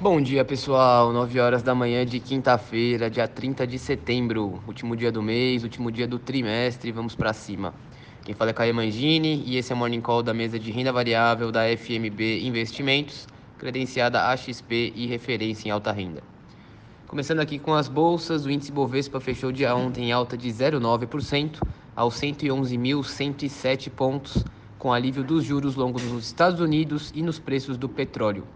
Bom dia, pessoal. 9 horas da manhã de quinta-feira, dia 30 de setembro, último dia do mês, último dia do trimestre. Vamos para cima. Quem fala é Caio Mangini e esse é o Morning Call da mesa de renda variável da FMB Investimentos, credenciada AXP e referência em alta renda. Começando aqui com as bolsas, o índice Bovespa fechou dia ontem em alta de 0,9% aos 111.107 pontos, com alívio dos juros longos nos Estados Unidos e nos preços do petróleo.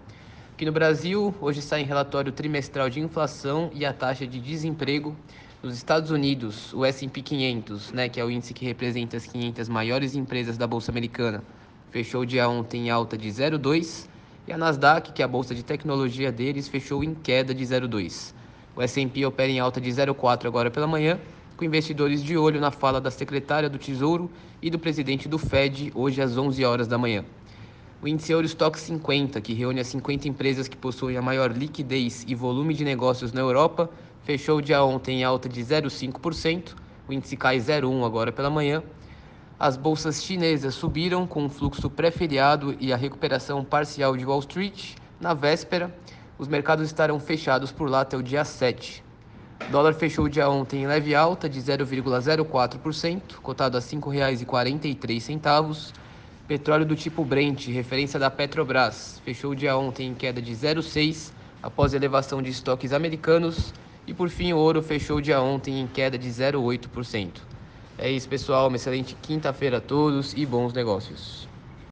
Aqui no Brasil, hoje sai em relatório trimestral de inflação e a taxa de desemprego. Nos Estados Unidos, o S&P 500, né, que é o índice que representa as 500 maiores empresas da bolsa americana, fechou o dia ontem em alta de 0,2 e a Nasdaq, que é a bolsa de tecnologia deles, fechou em queda de 0,2. O S&P opera em alta de 0,4 agora pela manhã, com investidores de olho na fala da secretária do Tesouro e do presidente do Fed hoje às 11 horas da manhã. O índice Eurostock 50, que reúne as 50 empresas que possuem a maior liquidez e volume de negócios na Europa, fechou o dia ontem em alta de 0,5%. O índice cai 0,1 agora pela manhã. As bolsas chinesas subiram com o fluxo pré-feriado e a recuperação parcial de Wall Street. Na véspera, os mercados estarão fechados por lá até o dia 7. O dólar fechou o dia ontem em leve alta de 0,04%, cotado a R$ 5,43. Petróleo do tipo Brent, referência da Petrobras, fechou o dia ontem em queda de 0,6 após elevação de estoques americanos. E por fim, o ouro fechou o dia ontem em queda de 0,8%. É isso, pessoal. Uma excelente quinta-feira a todos e bons negócios.